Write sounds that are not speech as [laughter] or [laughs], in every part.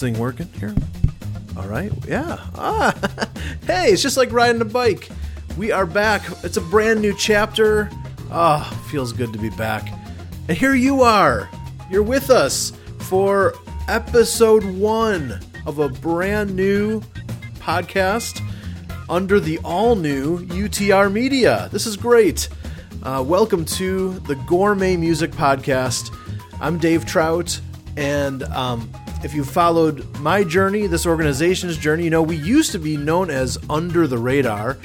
thing working here? All right. Yeah. Ah. [laughs] hey, it's just like riding a bike. We are back. It's a brand new chapter. Ah, oh, feels good to be back. And here you are. You're with us for episode one of a brand new podcast under the all new UTR Media. This is great. Uh, welcome to the Gourmet Music Podcast. I'm Dave Trout, and um, if you followed my journey, this organization's journey, you know, we used to be known as Under the Radar.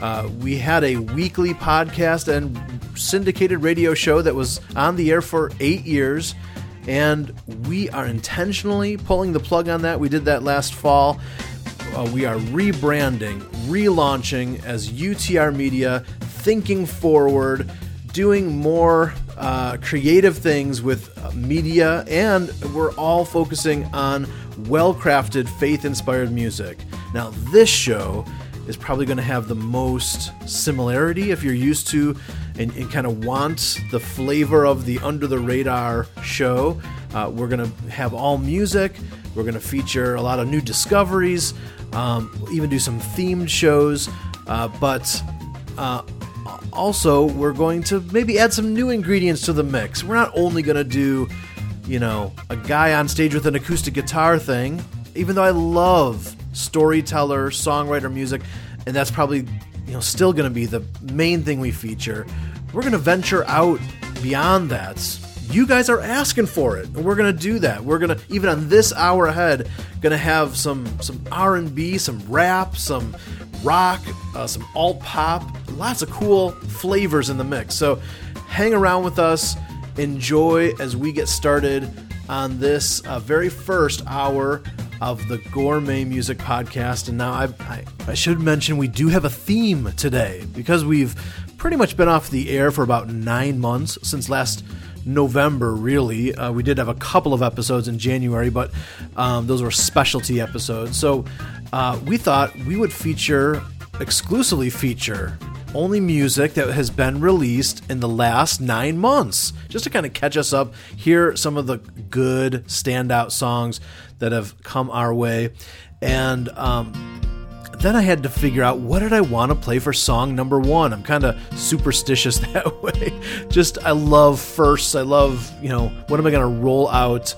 Uh, we had a weekly podcast and syndicated radio show that was on the air for eight years, and we are intentionally pulling the plug on that. We did that last fall. Uh, we are rebranding, relaunching as UTR Media, thinking forward, doing more uh, creative things with media, and we're all focusing on well crafted, faith inspired music. Now, this show is probably going to have the most similarity if you're used to and, and kind of want the flavor of the under the radar show. Uh, we're going to have all music. We're going to feature a lot of new discoveries, um, we'll even do some themed shows. Uh, but uh, also, we're going to maybe add some new ingredients to the mix. We're not only going to do, you know, a guy on stage with an acoustic guitar thing, even though I love storyteller, songwriter music, and that's probably, you know, still going to be the main thing we feature. We're going to venture out beyond that. You guys are asking for it, and we're gonna do that. We're gonna even on this hour ahead, gonna have some some R and B, some rap, some rock, uh, some alt pop, lots of cool flavors in the mix. So hang around with us, enjoy as we get started on this uh, very first hour of the Gourmet Music Podcast. And now I, I, I should mention we do have a theme today because we've pretty much been off the air for about nine months since last November, really. Uh, we did have a couple of episodes in January, but um, those were specialty episodes. So uh, we thought we would feature, exclusively feature, only music that has been released in the last nine months, just to kind of catch us up, hear some of the good standout songs that have come our way. And um, then I had to figure out what did I want to play for song number one. I'm kind of superstitious [laughs] that way. Just I love firsts. I love you know what am I going to roll out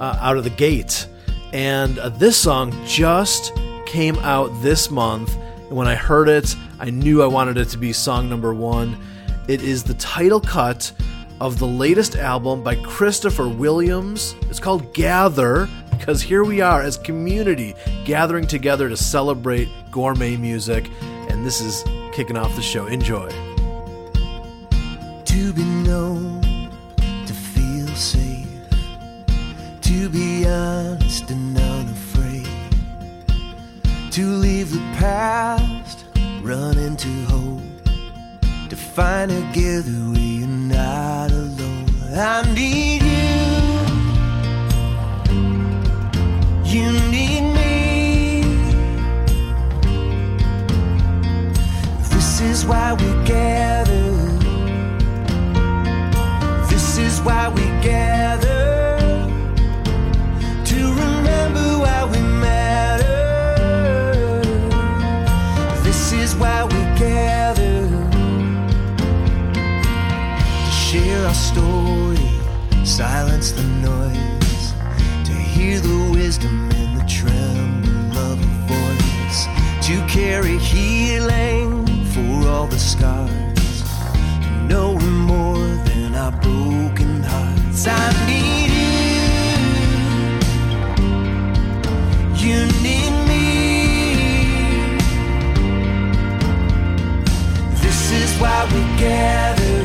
uh, out of the gate. And uh, this song just came out this month. And when I heard it, I knew I wanted it to be song number one. It is the title cut of the latest album by Christopher Williams. It's called Gather because here we are as community gathering together to celebrate gourmet music, and this is kicking off the show. Enjoy. To be known, to feel safe, to be honest to leave the past, run into hope, to find together we are not alone. I need you, you need me. This is why we gather. This is why we gather story, silence the noise, to hear the wisdom in the tremble of a voice, to carry healing for all the scars to know more than our broken hearts. I need you, you need me. This is why we gather.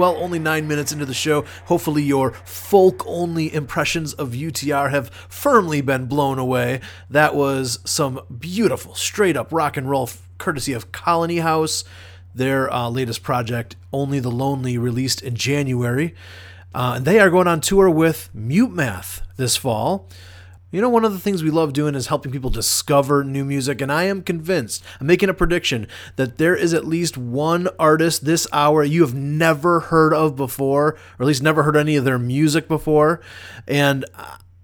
Well, only nine minutes into the show, hopefully your folk only impressions of UTR have firmly been blown away. That was some beautiful, straight up rock and roll courtesy of Colony House, their uh, latest project, Only the Lonely, released in January. Uh, and they are going on tour with Mute Math this fall. You know, one of the things we love doing is helping people discover new music, and I am convinced, I'm making a prediction that there is at least one artist this hour you have never heard of before, or at least never heard any of their music before. And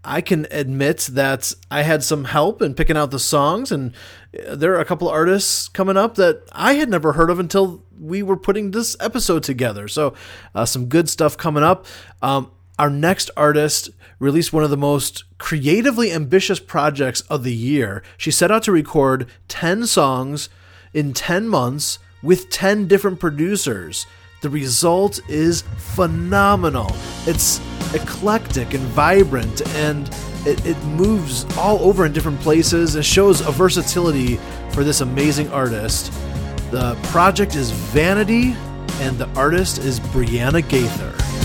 I can admit that I had some help in picking out the songs, and there are a couple artists coming up that I had never heard of until we were putting this episode together. So, uh, some good stuff coming up. Um, our next artist released one of the most creatively ambitious projects of the year. She set out to record 10 songs in 10 months with 10 different producers. The result is phenomenal. It's eclectic and vibrant, and it, it moves all over in different places and shows a versatility for this amazing artist. The project is Vanity, and the artist is Brianna Gaither.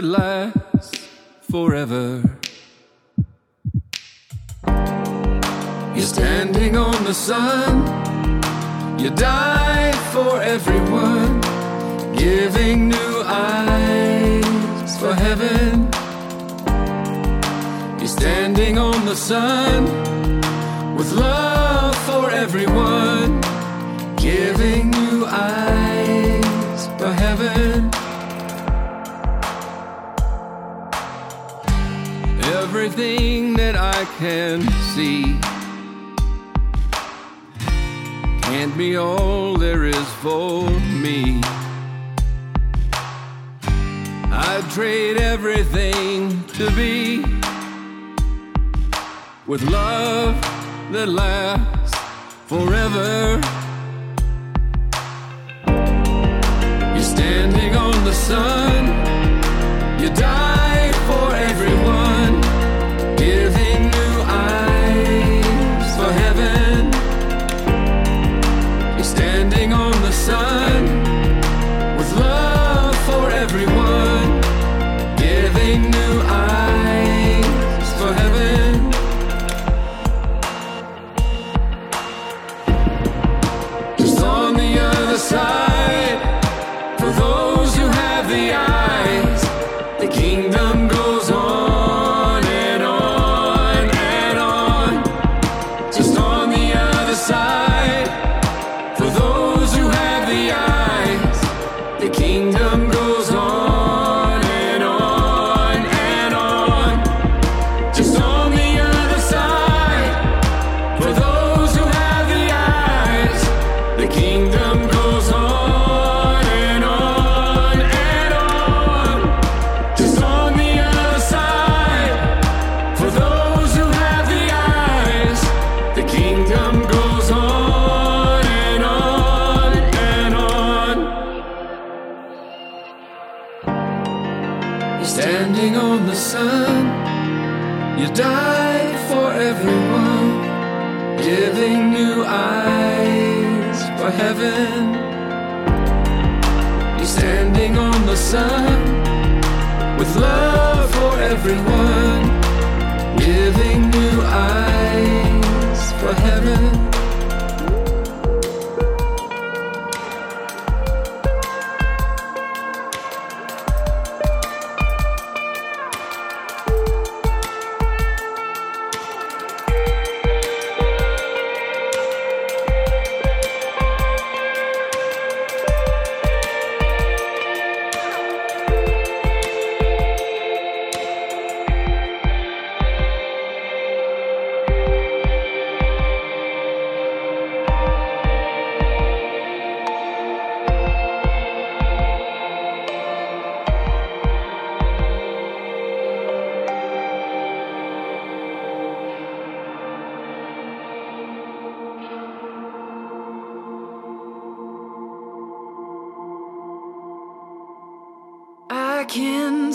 the light. standing on the sun. You die.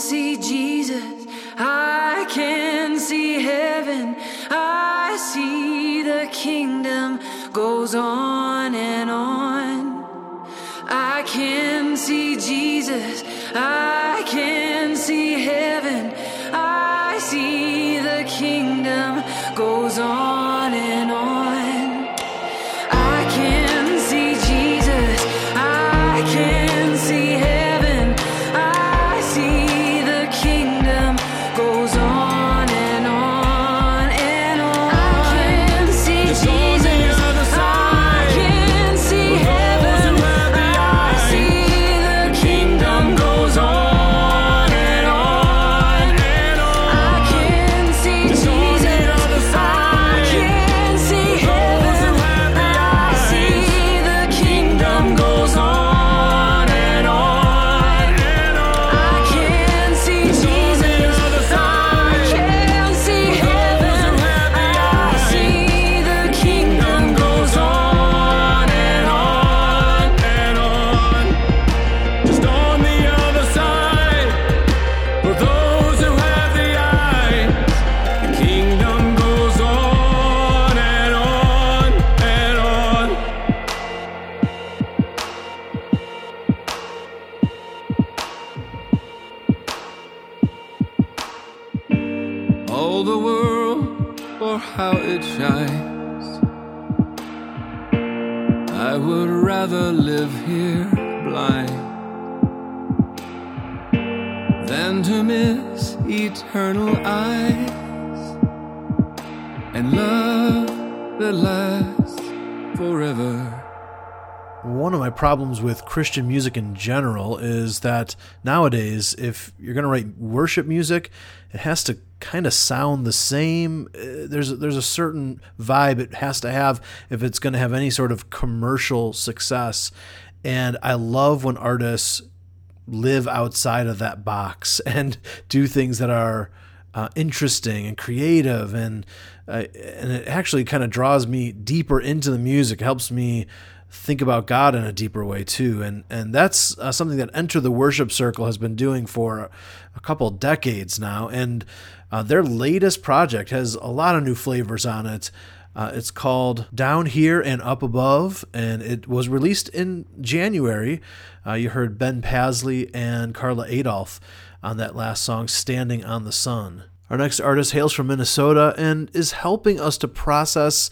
see Jesus. I can see heaven. I see the kingdom goes on. Problems with Christian music in general is that nowadays, if you're going to write worship music, it has to kind of sound the same. Uh, There's there's a certain vibe it has to have if it's going to have any sort of commercial success. And I love when artists live outside of that box [laughs] and do things that are uh, interesting and creative and uh, and it actually kind of draws me deeper into the music helps me think about God in a deeper way too and and that's uh, something that Enter the Worship Circle has been doing for a couple decades now and uh, their latest project has a lot of new flavors on it uh, it's called Down Here and Up Above, and it was released in January. Uh, you heard Ben Pasley and Karla Adolphe on that last song, Standing on the Sun. Our next artist hails from Minnesota and is helping us to process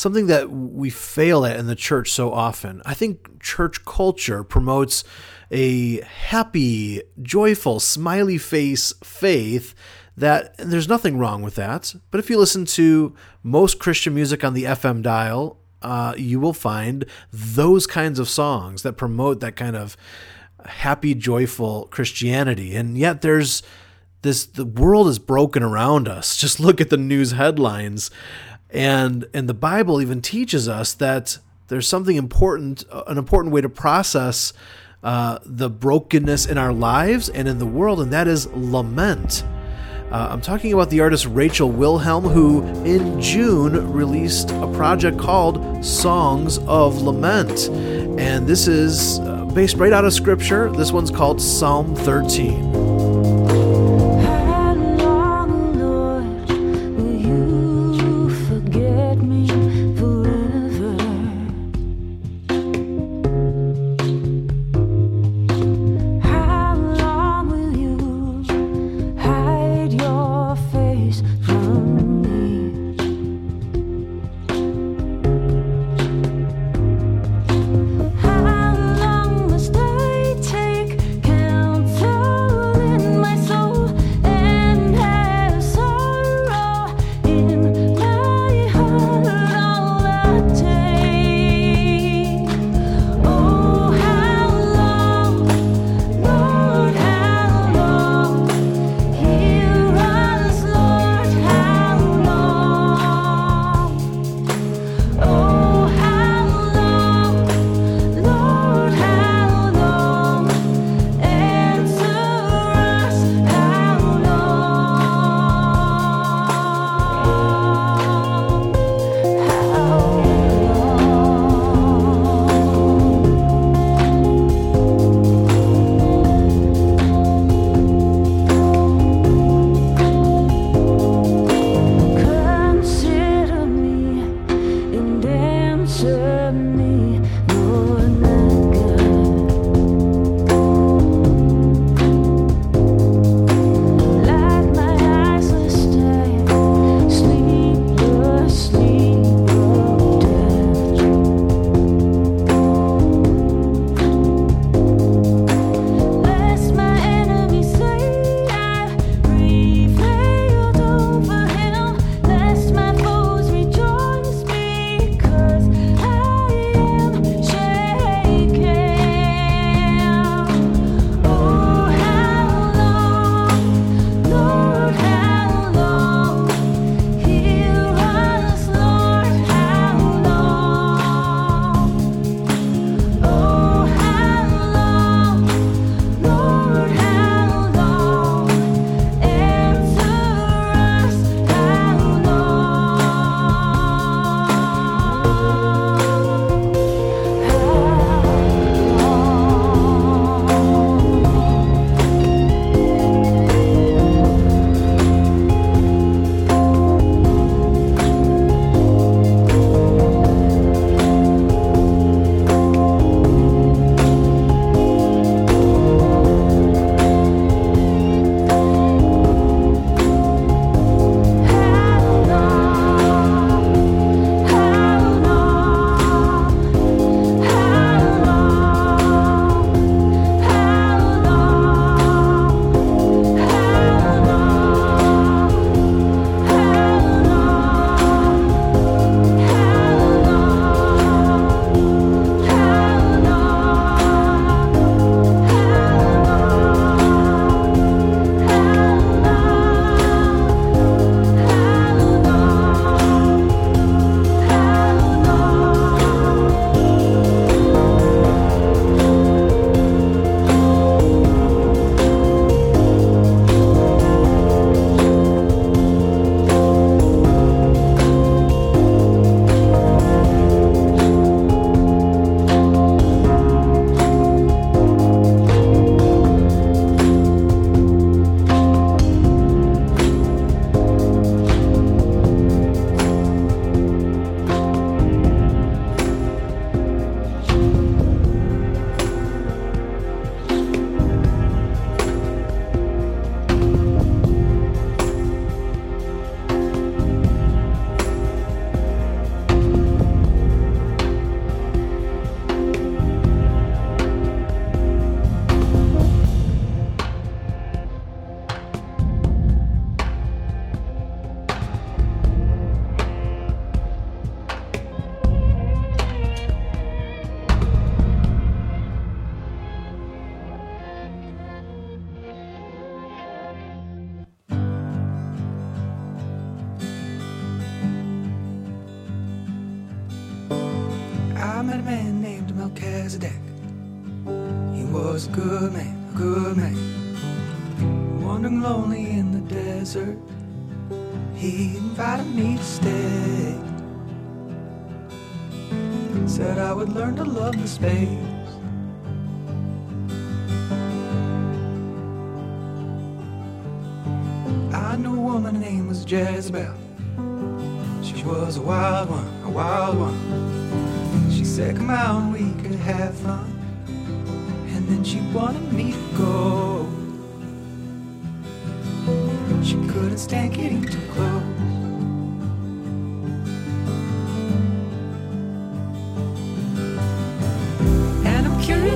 something that we fail at in the church so often. I think church culture promotes a happy, joyful, smiley face faith that there's nothing wrong with that. But if you listen to most Christian music on the FM dial, uh, you will find those kinds of songs that promote that kind of happy, joyful Christianity. And yet there's this the world is broken around us. [laughs] Just look at the news headlines. And and the Bible even teaches us that there's something important, an important way to process uh, the brokenness in our lives and in the world, and that is lament. Uh, I'm talking about the artist Rachel Wilhelm, who in June released a project called Songs of Lament. And this is uh, based right out of Scripture. This one's called Psalm 13.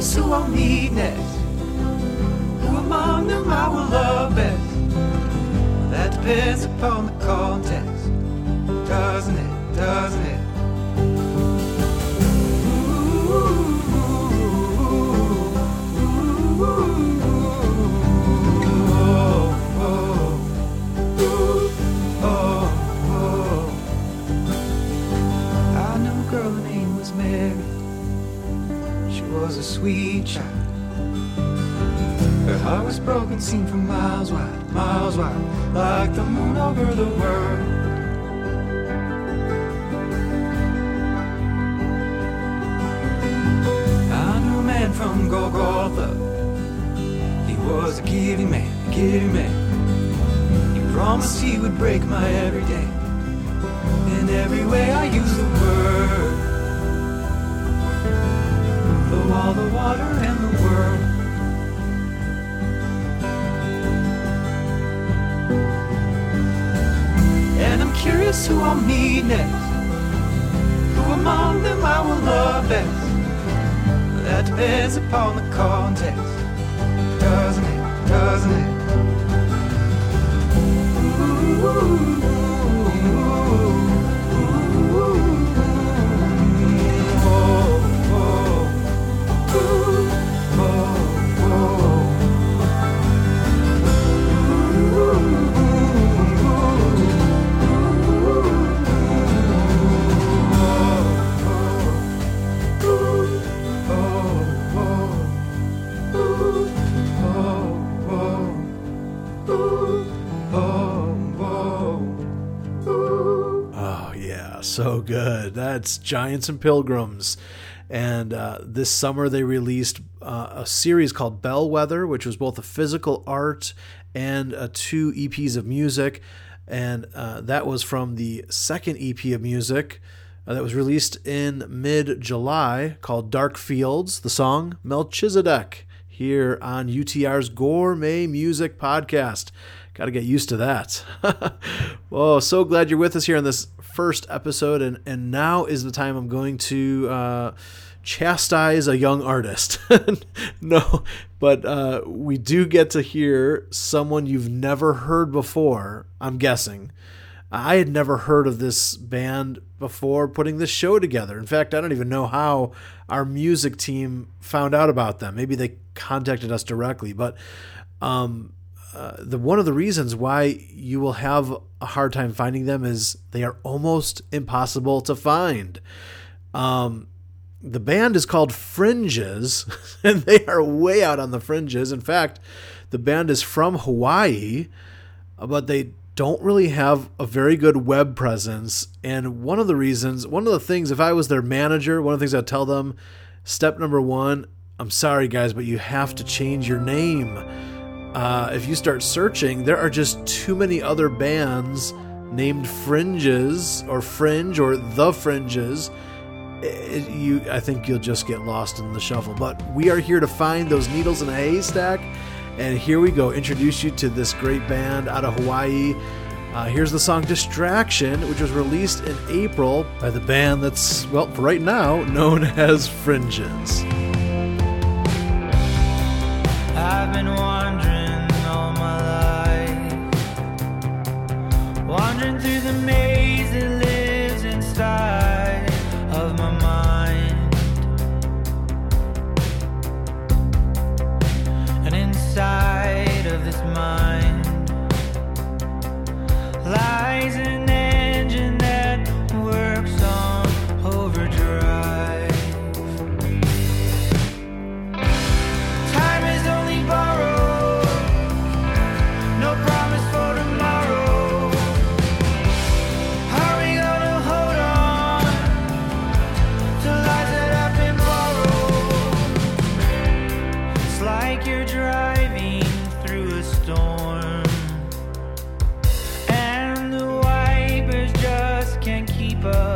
I'm who I'll meet next. Who among them I will love best. That depends upon the context, doesn't it? Doesn't it? Sweet child. Her heart was broken, seen from miles wide, miles wide, like the moon over the world. I knew a man from Golgotha. He was a giving man, a giving man. He promised he would break my every day. In every way I use the word. Wall, the water, and the world. And I'm curious who I'll meet next. Who among them I will love best. That depends upon the context. Doesn't it? Doesn't it? Oh That's Giants and Pilgrims. And uh, this summer they released uh, a series called Bellwether, which was both a physical art and uh, two EPs of music. And uh, that was from the second EP of music uh, that was released in mid July called Dark Fields, the song Melchizedek, here on UTR's Gourmet Music Podcast. Got to get used to that. Whoa, [laughs] so glad you're with us here on this first episode. And, and now is the time I'm going to uh, chastise a young artist. [laughs] no, but uh, we do get to hear someone you've never heard before, I'm guessing. I had never heard of this band before putting this show together. In fact, I don't even know how our music team found out about them. Maybe they contacted us directly, but um, uh, the one of the reasons why you will have a hard time finding them is they are almost impossible to find. Um, the band is called Fringes, [laughs] and they are way out on the fringes. In fact, the band is from Hawaii, uh, but they don't really have a very good web presence. And one of the reasons, one of the things, if I was their manager, one of the things I'd tell them, step number one, I'm sorry guys, but you have to change your name. Uh, if you start searching, there are just too many other bands named Fringes or Fringe or The Fringes. It- you, I think you'll just get lost in the shuffle. But we are here to find those needles in a haystack. And here we go, introduce you to this great band out of Hawaii. Uh, here's the song Distraction, which was released in April by the band that's, well, right now, known as Fringes. Inside of my mind. And inside of this mind lies keep up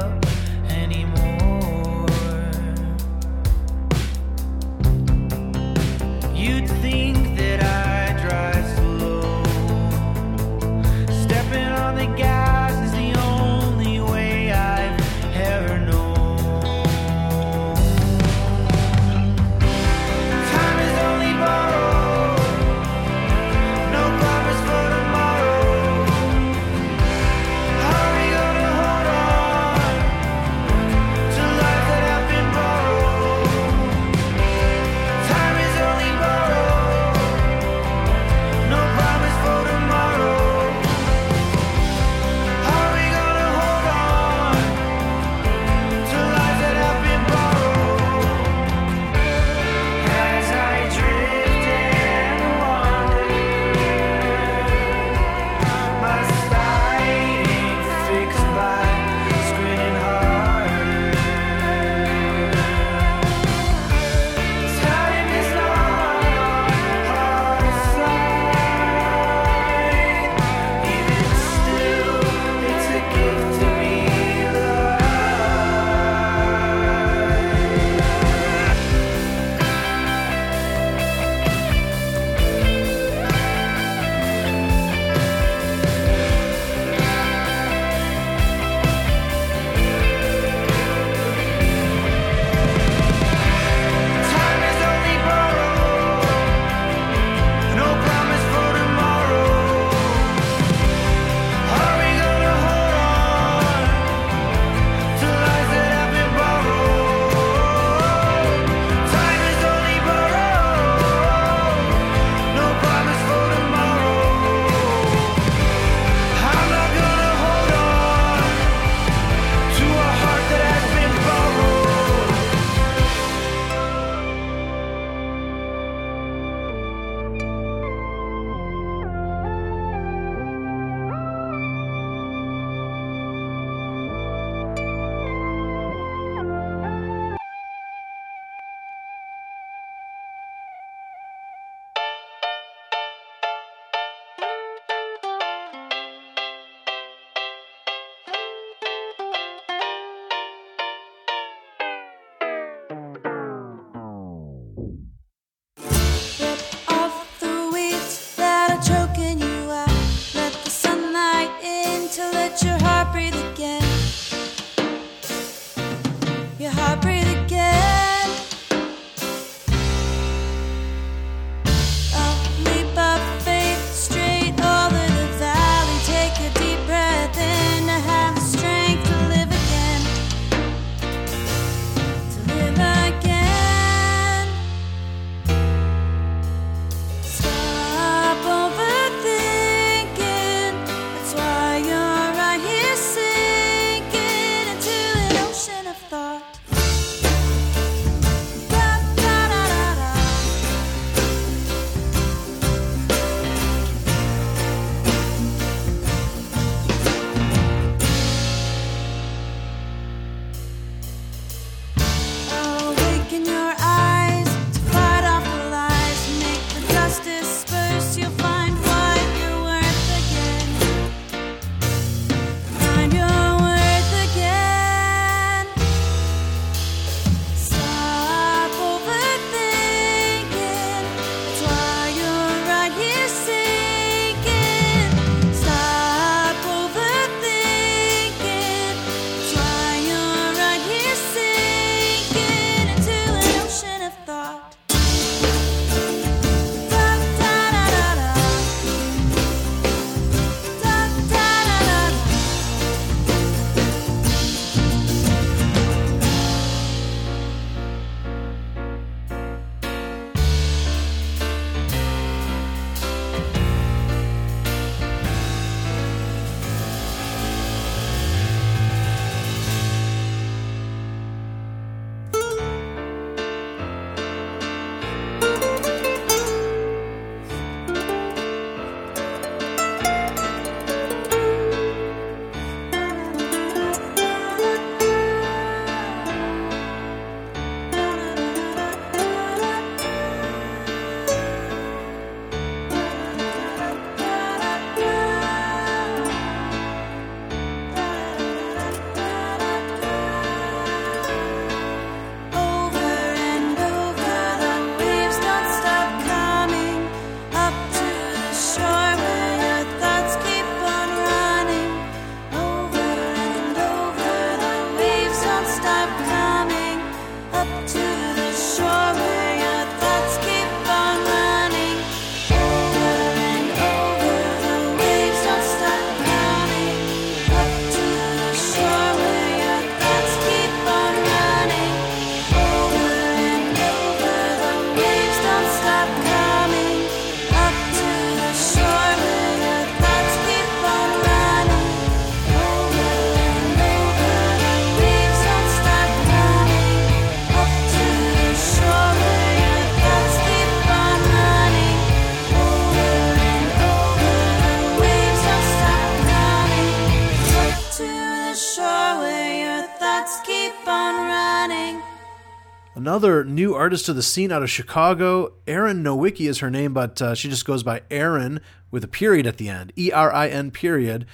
another new artist to the scene out of Chicago. Erin Nowicki is her name, but uh, she just goes by Erin with a period at the end. E R I N period.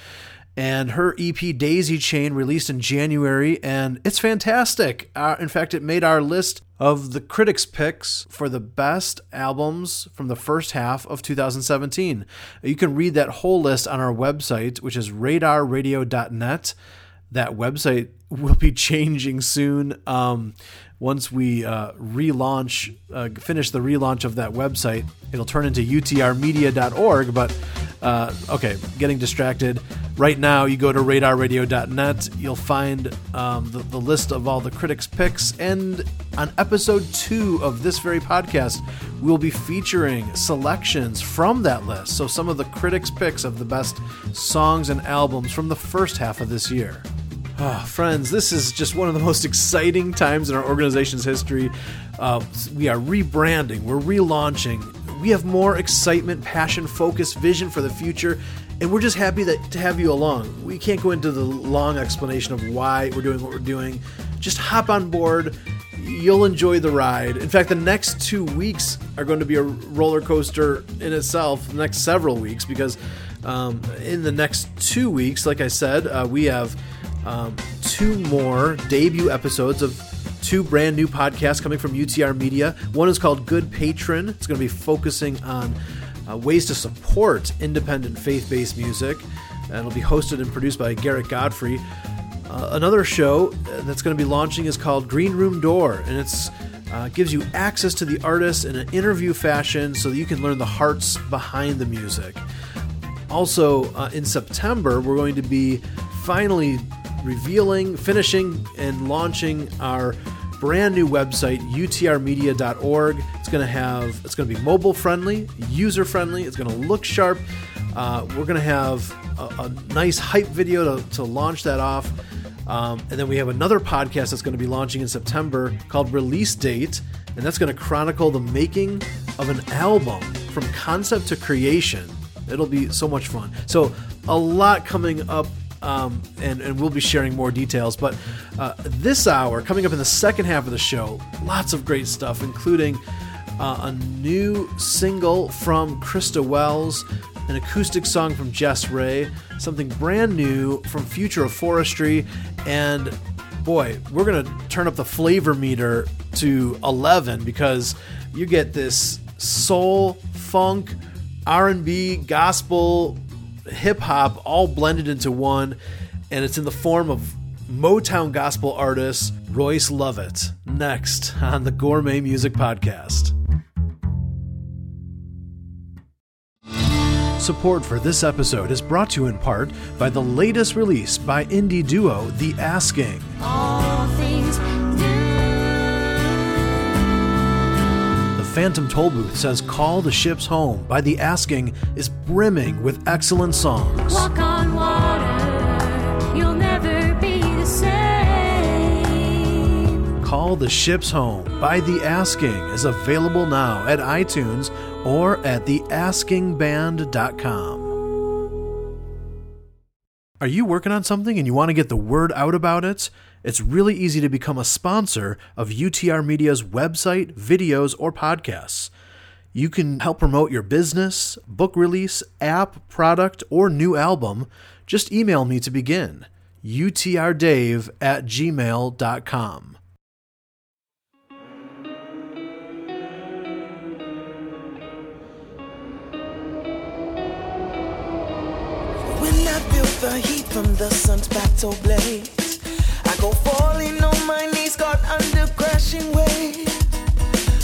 And her EP Daisy Chain released in January, and it's fantastic. Uh, in fact, it made our list of the critics' picks for the best albums from the first half of 2017. You can read that whole list on our website, which is radarradio.net that website [laughs] will be changing soon. Um, once we uh, relaunch, uh, finish the relaunch of that website, it'll turn into utrmedia.org. But uh, okay, getting distracted. Right now, you go to radarradio.net. You'll find um, the, the list of all the critics' picks. And on episode two of this very podcast, we'll be featuring selections from that list. So, some of the critics' picks of the best songs and albums from the first half of this year. Ah, friends, this is just one of the most exciting times in our organization's history. Uh, we are rebranding, we're relaunching. We have more excitement, passion, focus, vision for the future, and we're just happy that to have you along. We can't go into the long explanation of why we're doing what we're doing. Just hop on board. You'll enjoy the ride. In fact, the next two weeks are going to be a roller coaster in itself. The next several weeks, because um, in the next two weeks, like I said, uh, we have um, two more debut episodes of two brand new podcasts coming from UTR Media. One is called Good Patron. It's going to be focusing on uh, ways to support independent faith based music. And it'll be hosted and produced by Garrett Godfrey. Uh, another show uh, that's going to be launching is called Green Room Door, and it's uh, gives you access to the artist in an interview fashion so that you can learn the hearts behind the music. Also, uh, in September, we're going to be finally revealing, finishing, and launching our brand new website, utrmedia.org. It's going to have, it's going to be mobile friendly, user friendly. It's going to look sharp. Uh, we're going to have a, a nice hype video to, to launch that off. Um, and then we have another podcast that's going to be launching in September called Release Date, and that's going to chronicle the making of an album from concept to creation. It'll be so much fun. So, a lot coming up, um, and, and we'll be sharing more details. But uh, this hour, coming up in the second half of the show, lots of great stuff, including uh, a new single from Krista Wells, an acoustic song from Jess Ray, something brand new from Future of Forestry, and boy, we're gonna turn up the flavor meter to 11 because you get this soul, funk, R&B, gospel, hip hop all blended into one, and it's in the form of Motown gospel artist Royce Lovett. Next on the Gourmet Music Podcast. Support for this episode is brought to you in part by the latest release by indie duo The Asking. Phantom Tollbooth says Call the Ships Home by The Asking is brimming with excellent songs. walk on water. You'll never be the same. Call the Ships Home by The Asking is available now at iTunes or at theaskingband.com. Are you working on something and you want to get the word out about it? It's really easy to become a sponsor of UTR Media's website, videos, or podcasts. You can help promote your business, book release, app, product, or new album. Just email me to begin. utrdave at gmail.com. the heat from the sun's battle blaze, I go falling on my knees, caught under crashing waves.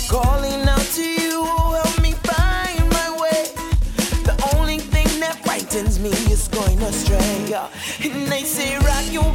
Calling out to you, oh, help me find my way. The only thing that frightens me is going astray. And they say rock your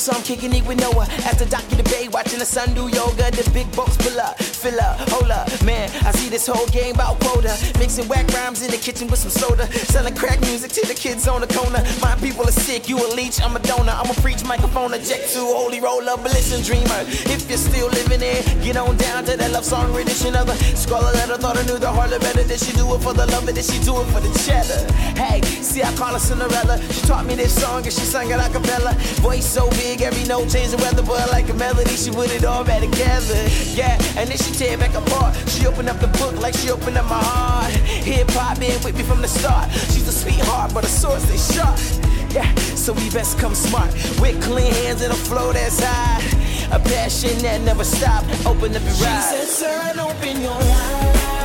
so I'm kicking it with Noah. After docking the bay, watching the sun do yoga, the big boats pull up, fill up, hold up, man. I see this whole game about quota, mixing whack rhymes in the kitchen with some soda, selling crack music to the kids on the corner. My people are sick, you a leech, I'm a donor. I'm a preach microphone, a jet to holy roller, but listen, dreamer. If you're still living there, get on down to that love song rendition of a a letter. Thought I knew the Harlem better. Did she do it for the love, or did she do it for the cheddar? Hey, see, I call her Cinderella. She taught me this song and she sang it a cappella. Voice so big, every note changed the weather, but like a melody, she put it all back together. Yeah, and then she tear back apart. She opened up the book like she opened up my heart. Hip hop been with me from the start. She's a sweetheart, but her swords they sharp. Yeah, so we best come smart with clean hands and a flow that's high. A passion that never stop. Open up your eyes. She said, "Son, open your eyes,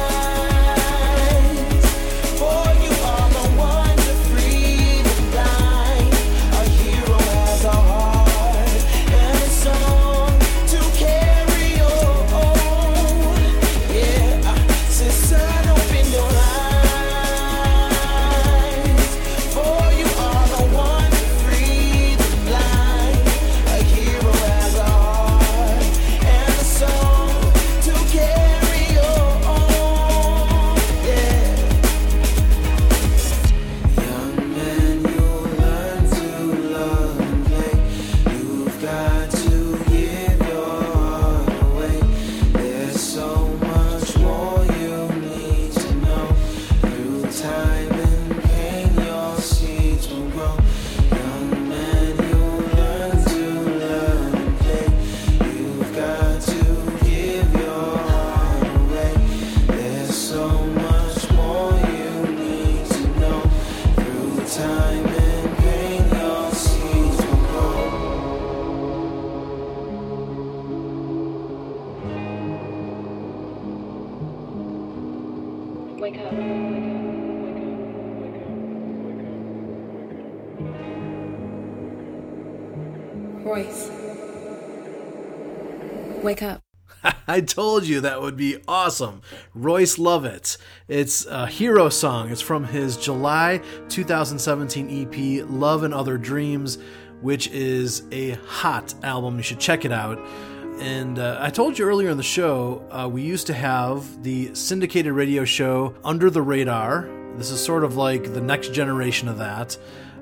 Royce. Wake up. [laughs] I told you that would be awesome. Royce Lovett. It's a hero song. It's from his July 2017 EP, Love and Other Dreams, which is a hot album. You should check it out. And uh, I told you earlier in the show, uh, we used to have the syndicated radio show Under the Radar. This is sort of like the next generation of that.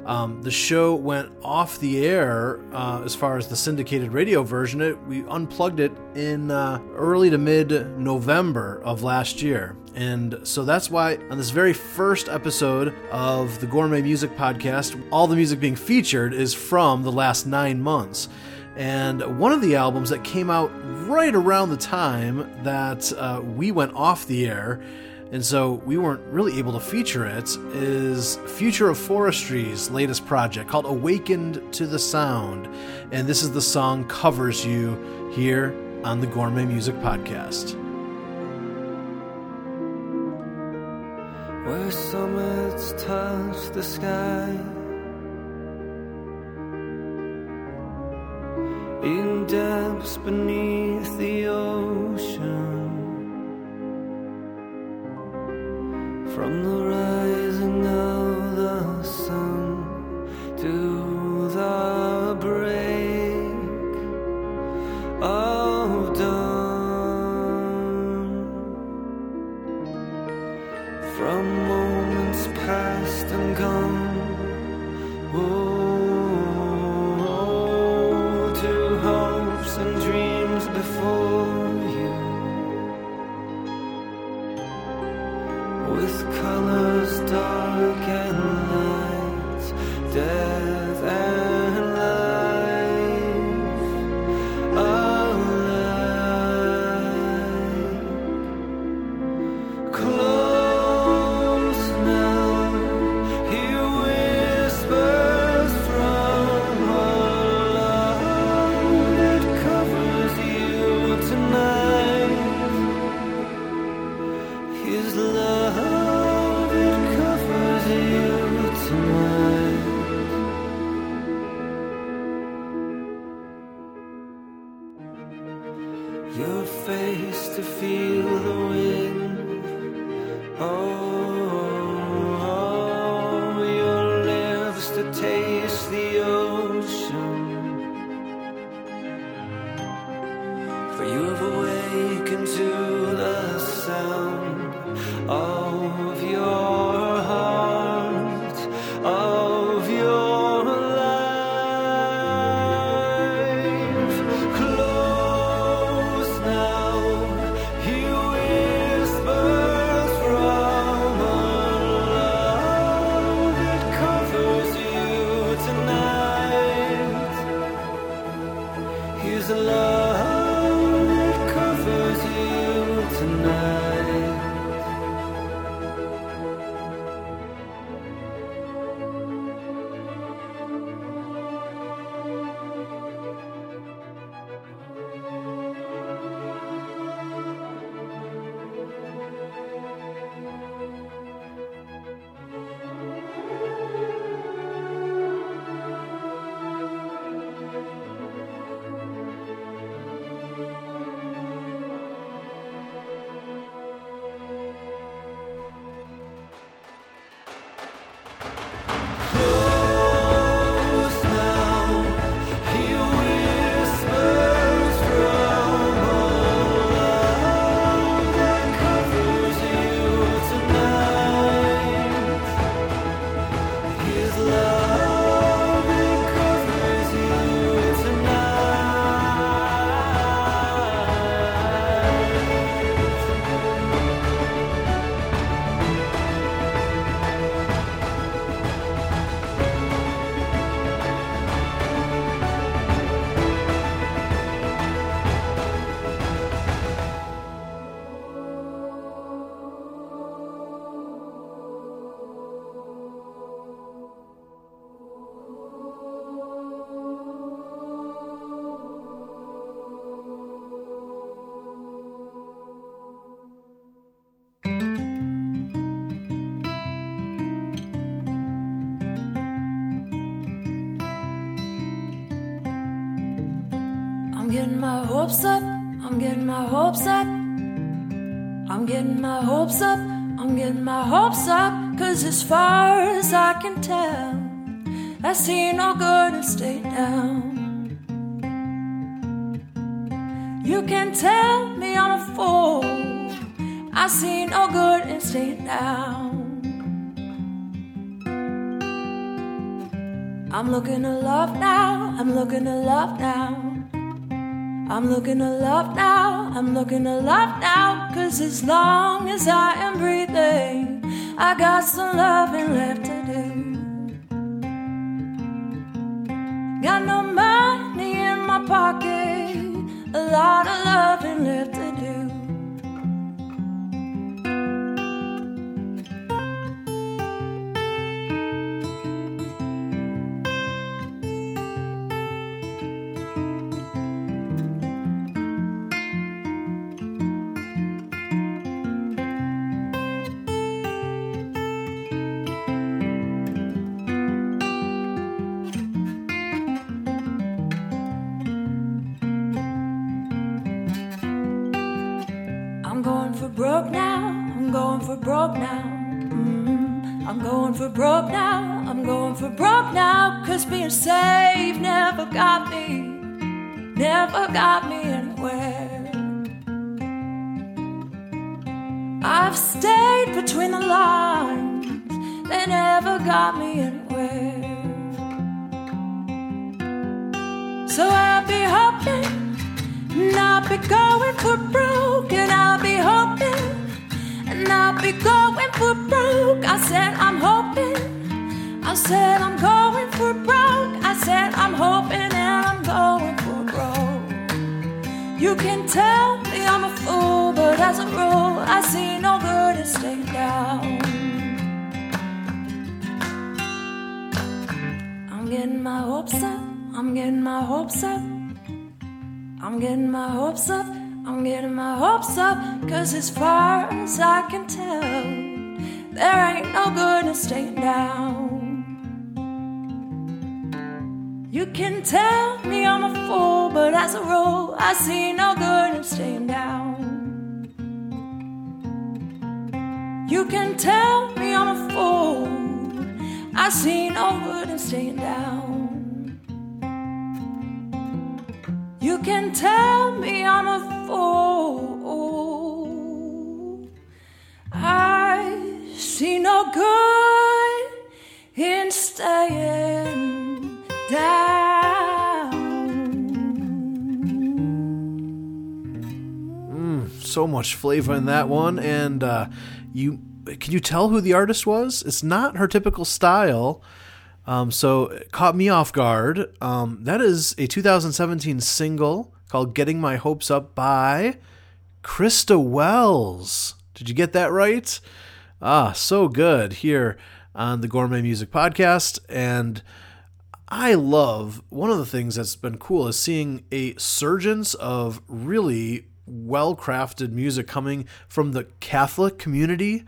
Um, the show went off the air uh, as far as the syndicated radio version. It we unplugged it in uh, early to mid November of last year, and so that's why on this very first episode of the Gourmet Music Podcast, all the music being featured is from the last nine months. And one of the albums that came out right around the time that uh, we went off the air and so we weren't really able to feature it, is Future of Forestry's latest project called Awakened to the Sound. And this is the song Covers You here on the Gourmet Music Podcast. where summits touch the sky. In depths beneath the ocean, from the rising of the sun to the break of dawn. From moments past and gone, oh, hopes up. I'm getting my hopes up. I'm getting my hopes up. I'm getting my hopes up. Cause as far as I can tell, I see no good in staying down. You can tell me I'm a fool. I see no good in staying down. I'm looking to love now. I'm looking to love now. I'm looking to love now, I'm looking to love now, cause as long as I am breathing, I got some loving left I said I'm going for broke. I said I'm hoping, and I'm going for broke. You can tell me I'm a fool, but as a rule, I see no good in staying down. I'm getting my hopes up, I'm getting my hopes up. I'm getting my hopes up, I'm getting my hopes up, cause as far as I can tell, there ain't no good in staying down. You can tell me I'm a fool, but as a rule, I see no good in staying down. You can tell me I'm a fool, I see no good in staying down. You can tell me I'm a fool. I see no good in staying down. so much flavor in that one and uh, you can you tell who the artist was? It's not her typical style um, so it caught me off guard. Um, that is a 2017 single called getting my hopes up by krista wells. Did you get that right? Ah so good here on the gourmet music podcast and I love one of the things that's been cool is seeing a surgence of really well crafted music coming from the Catholic community.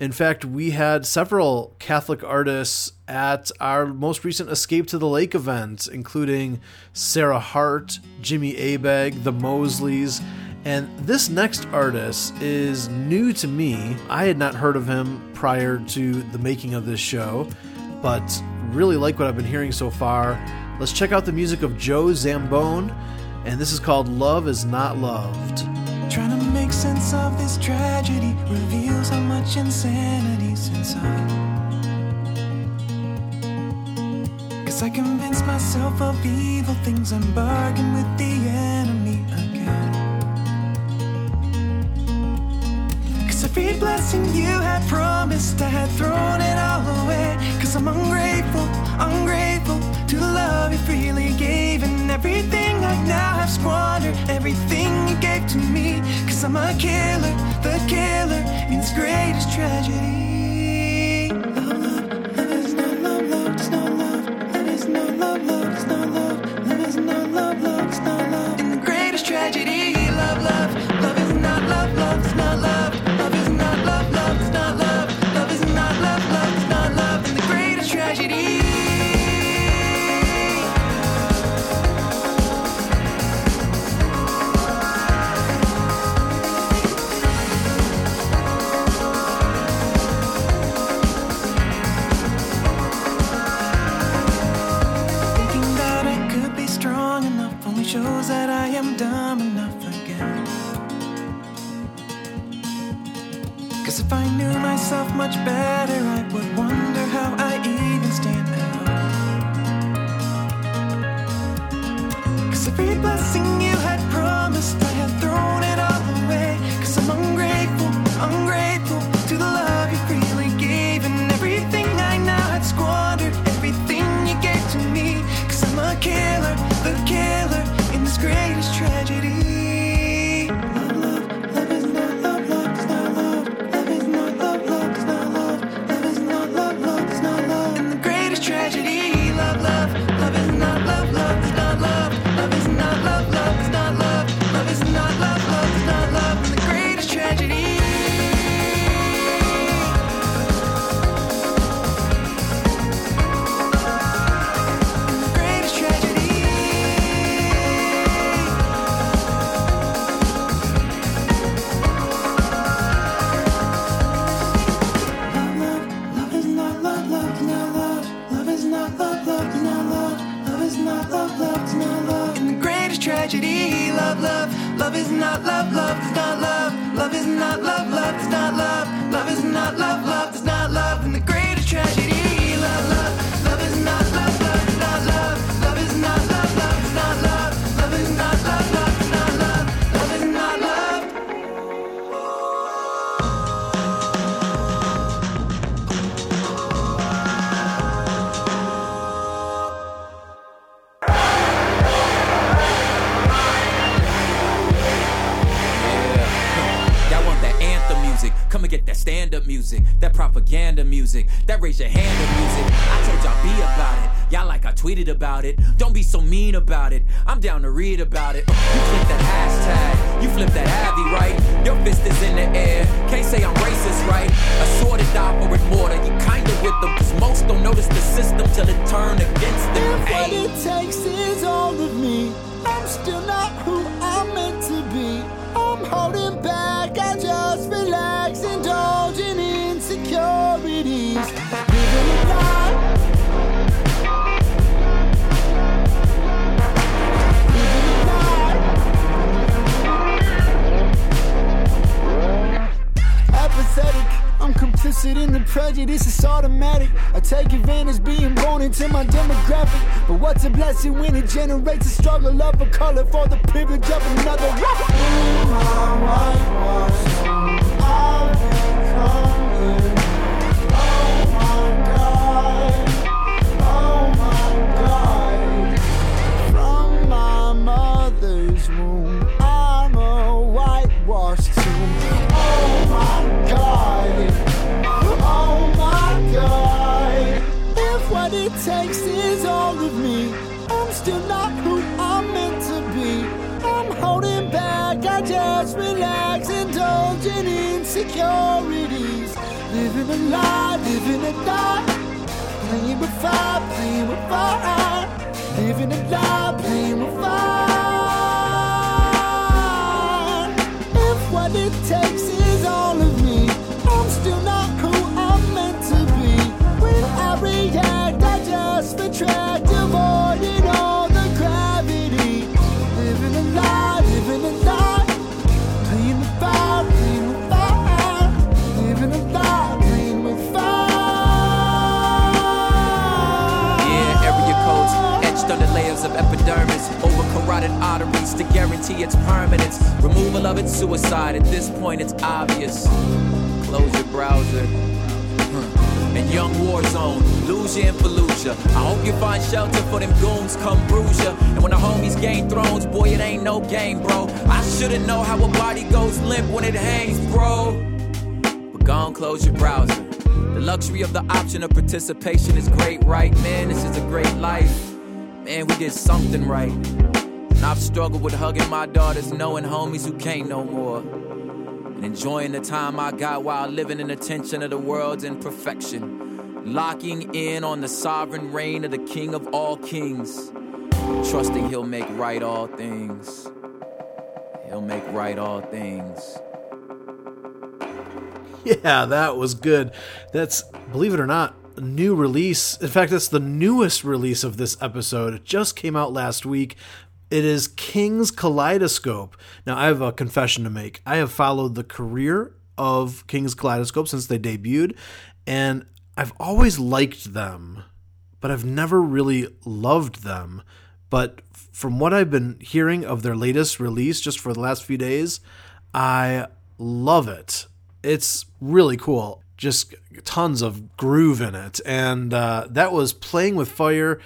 In fact, we had several Catholic artists at our most recent Escape to the Lake event, including Sarah Hart, Jimmy Abeg, the Mosleys, and this next artist is new to me. I had not heard of him prior to the making of this show, but really like what I've been hearing so far. Let's check out the music of Joe Zambone, and this is called Love is Not Loved. Trying to make sense of this tragedy reveals how much insanity's inside. Cause I convince myself of evil things and bargain with the enemy every blessing you had promised, I had thrown it all away. Cause I'm ungrateful, ungrateful to the love you freely gave. And everything I now have squandered, everything you gave to me. Cause I'm a killer, the killer in its greatest tragedy. Love, love, love is not love, love is not love. Love is not love, love is not love. Love is not love, love is not love. In the greatest tragedy, love, love, love is not love, love is not shows that I am dumb enough again. Cause if I knew myself much better, not love, love is not love. Love is not love, love is not love. Love is not love, love is not love. In the greatest tragedy, music? Come and get that stand up music. music, that propaganda music, that raise your hand of music. I told y'all be about it. Y'all like I tweeted about it. Don't be so mean about it. I'm down to read about it. You click that hashtag, you flip that Abby, right? Your fist is in the air. Can't say I'm racist, right? A sword is for it more. You kinda with them, cause most don't notice the system till it turn against them. If what it takes is all of me, I'm still not who I'm meant to be. I'm holding back, Apathetic, I'm complicit in the prejudice, it's automatic. I take advantage being born into my demographic. But what's a blessing when it generates a struggle of a color for the privilege of another? Oh oh. From my mother's womb, I'm a whitewashed Living a lie, living a lie. Playing with fire, playing with fire. Living a lie, playing with fire. If what it takes is all of me, I'm still not carotid arteries to guarantee its permanence. Removal of its suicide. At this point, it's obvious. Close your browser. And young war zone, you in Fallujah. I hope you find shelter for them goons come bruise ya. And when the homies gain thrones, boy, it ain't no game, bro. I shouldn't know how a body goes limp when it hangs, bro. But go on, close your browser. The luxury of the option of participation is great, right? Man, this is a great life. Man, we did something right. And I've struggled with hugging my daughters, knowing homies who can't no more. And enjoying the time I got while living in the tension of the world's imperfection. Locking in on the sovereign reign of the King of all kings. Trusting he'll make right all things. He'll make right all things. Yeah, that was good. That's, believe it or not, a new release. In fact, that's the newest release of this episode. It just came out last week. It is Kings Kaleidoscope. Now, I have a confession to make. I have followed the career of Kings Kaleidoscope since they debuted, and I've always liked them, but I've never really loved them. But from what I've been hearing of their latest release just for the last few days, I love it. It's really cool. Just tons of groove in it. And uh, that was Playing with Fire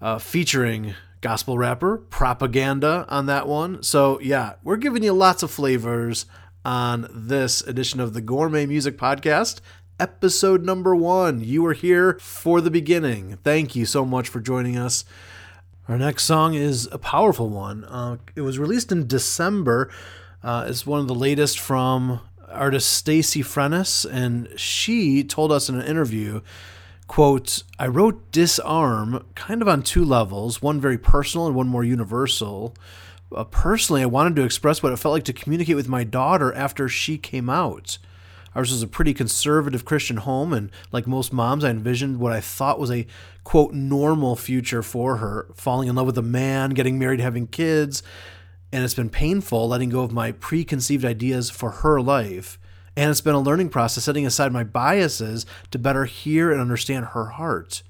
uh, featuring gospel rapper Propaganda on that one. So, yeah, we're giving you lots of flavors on this edition of the Gourmet Music Podcast. Episode number one. You were here for the beginning. Thank you so much for joining us. Our next song is a powerful one. Uh, it was released in December. Uh, it's one of the latest from artist Stacy Frenes, and she told us in an interview, quote, I wrote Disarm kind of on two levels, one very personal and one more universal. Uh, personally, I wanted to express what it felt like to communicate with my daughter after she came out. Ours was a pretty conservative Christian home, and like most moms, I envisioned what I thought was a quote normal future for her falling in love with a man, getting married, having kids. And it's been painful letting go of my preconceived ideas for her life. And it's been a learning process setting aside my biases to better hear and understand her heart.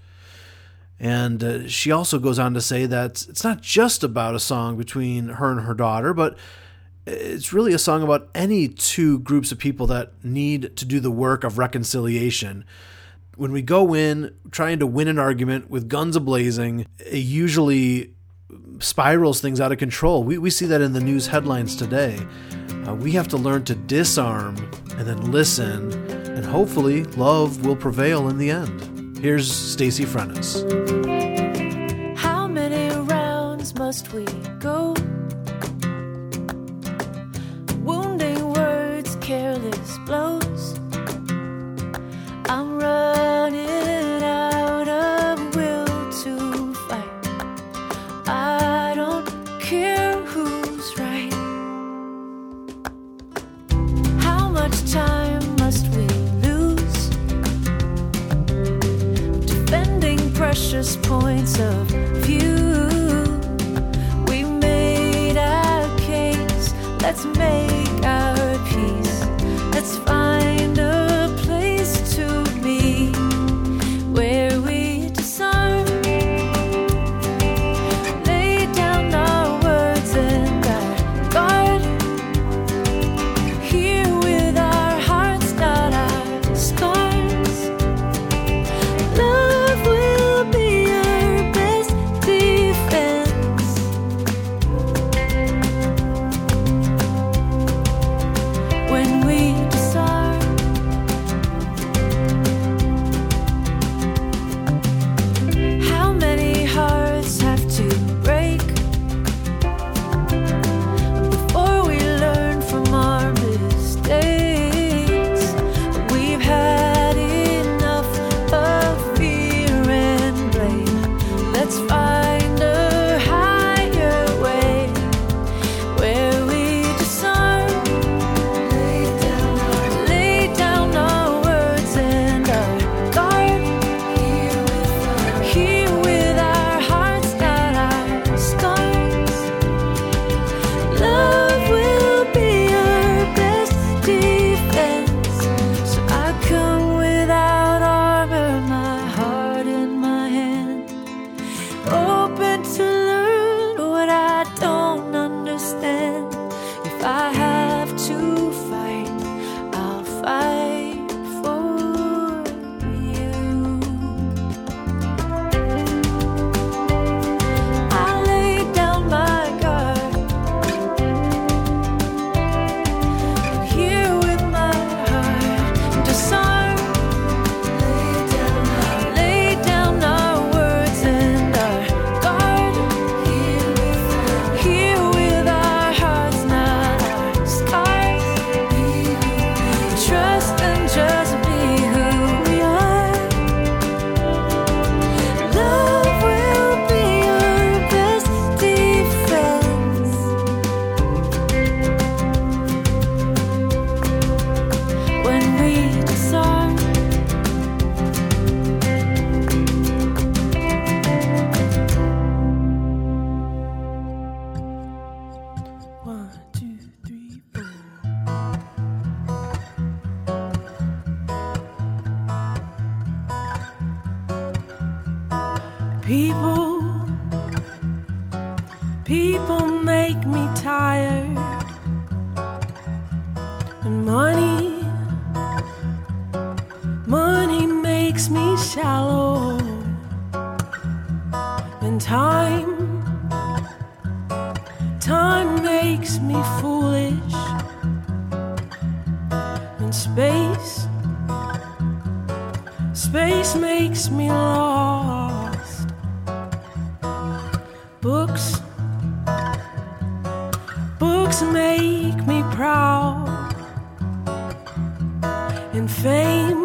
And uh, she also goes on to say that it's not just about a song between her and her daughter, but it's really a song about any two groups of people that need to do the work of reconciliation. When we go in trying to win an argument with guns ablazing, it usually spirals things out of control. We, we see that in the news headlines today. Uh, we have to learn to disarm and then listen, and hopefully, love will prevail in the end. Here's Stacy Frenes. How many rounds must we go? points of space. Space makes me lost. Books, books make me proud. And fame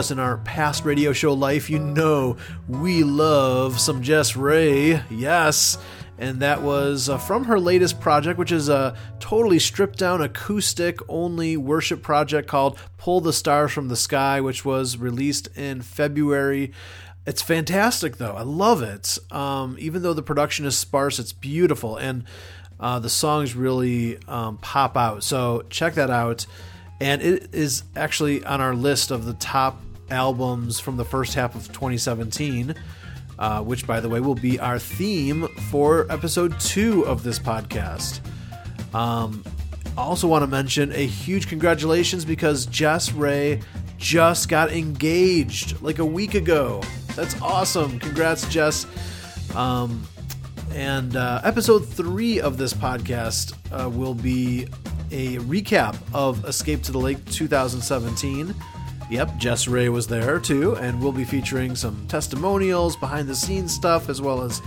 us in our past radio show life, you know we love some Jess Ray. Yes. And that was uh, from her latest project, which is a totally stripped down acoustic only worship project called Pull the Stars from the Sky, which was released in February. It's fantastic, though. I love it. Um, even though the production is sparse, it's beautiful. And uh, the songs really um, pop out. So check that out and it is actually on our list of the top albums from the first half of 2017 uh, which by the way will be our theme for episode two of this podcast. Um, I also want to mention a huge congratulations because jess ray just got engaged like a week ago. That's awesome. Congrats jess. Um, and uh, episode three of this podcast uh, will be a recap of Escape to the Lake 2017. Yep, Jess Ray was there too, and we'll be featuring some testimonials, behind the scenes stuff, as well as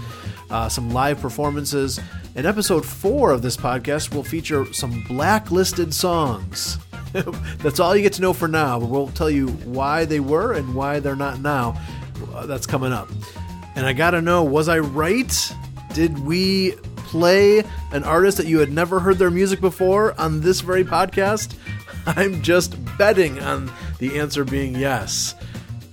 uh, some live performances. And episode four of this podcast we'll feature some blacklisted songs. [laughs] That's all you get to know for now, but we'll tell you why they were and why they're not now. Uh, That's coming up. And I gotta know, was I right? Did we play an artist that you had never heard their music before on this very podcast? [laughs] I'm just betting on the answer being yes.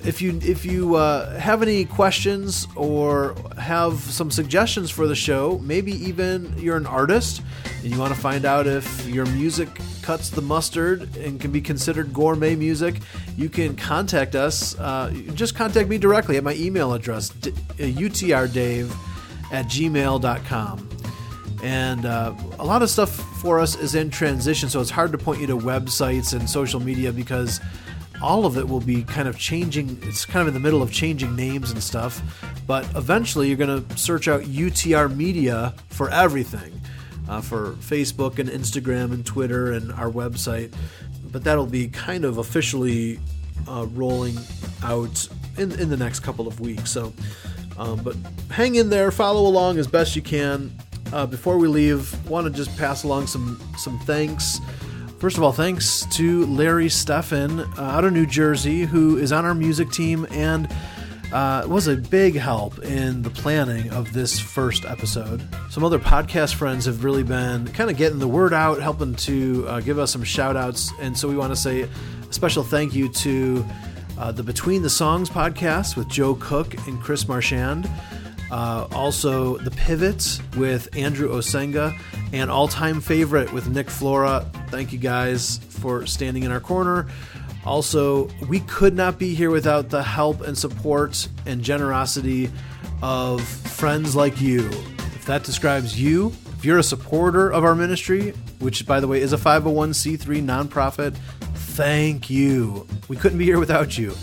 If you if you uh, have any questions or have some suggestions for the show, maybe even you're an artist and you want to find out if your music cuts the mustard and can be considered gourmet music, you can contact us. Uh, just contact me directly at my email address, d- uh, utrdave at gmail.com. And uh, a lot of stuff for us is in transition, so it's hard to point you to websites and social media because all of it will be kind of changing. It's kind of in the middle of changing names and stuff. But eventually, you're going to search out UTR Media for everything uh, for Facebook and Instagram and Twitter and our website. But that'll be kind of officially uh, rolling out in, in the next couple of weeks. So, um, but hang in there, follow along as best you can. Uh, before we leave, want to just pass along some some thanks. First of all, thanks to Larry Steffen uh, out of New Jersey, who is on our music team and uh, was a big help in the planning of this first episode. Some other podcast friends have really been kind of getting the word out, helping to uh, give us some shout outs. And so we want to say a special thank you to uh, the Between the Songs podcast with Joe Cook and Chris Marchand. Uh, also, The Pivot with Andrew Osenga, and all time favorite with Nick Flora. Thank you guys for standing in our corner. Also, we could not be here without the help and support and generosity of friends like you. If that describes you, if you're a supporter of our ministry, which by the way is a 501c3 nonprofit, thank you. We couldn't be here without you.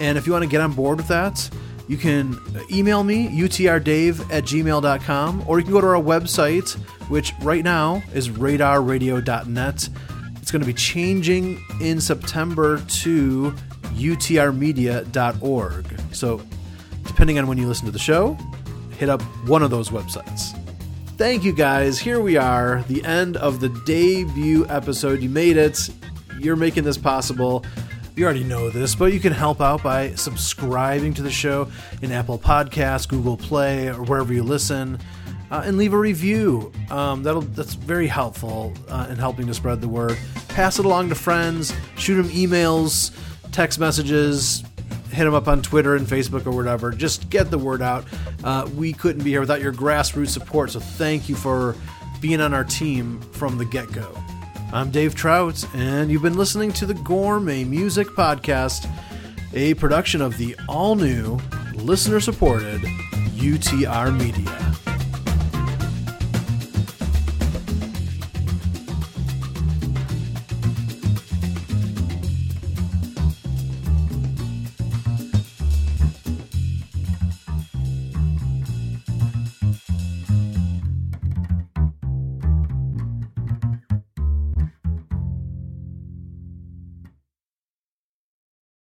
And if you want to get on board with that, you can email me, utrdave at gmail.com, or you can go to our website, which right now is radarradio.net. It's going to be changing in September to utrmedia.org. So, depending on when you listen to the show, hit up one of those websites. Thank you guys. Here we are, the end of the debut episode. You made it. You're making this possible. You already know this, but you can help out by subscribing to the show in Apple Podcasts, Google Play, or wherever you listen, uh, and leave a review. Um, that'll that's very helpful uh, in helping to spread the word. Pass it along to friends. Shoot them emails, text messages. hit them up on Twitter and Facebook or whatever. Just get the word out. Uh, we couldn't be here without your grassroots support, so thank you for being on our team from the get go. I'm Dave Trout, and you've been listening to the Gourmet Music Podcast, a production of the all new, listener supported UTR Media.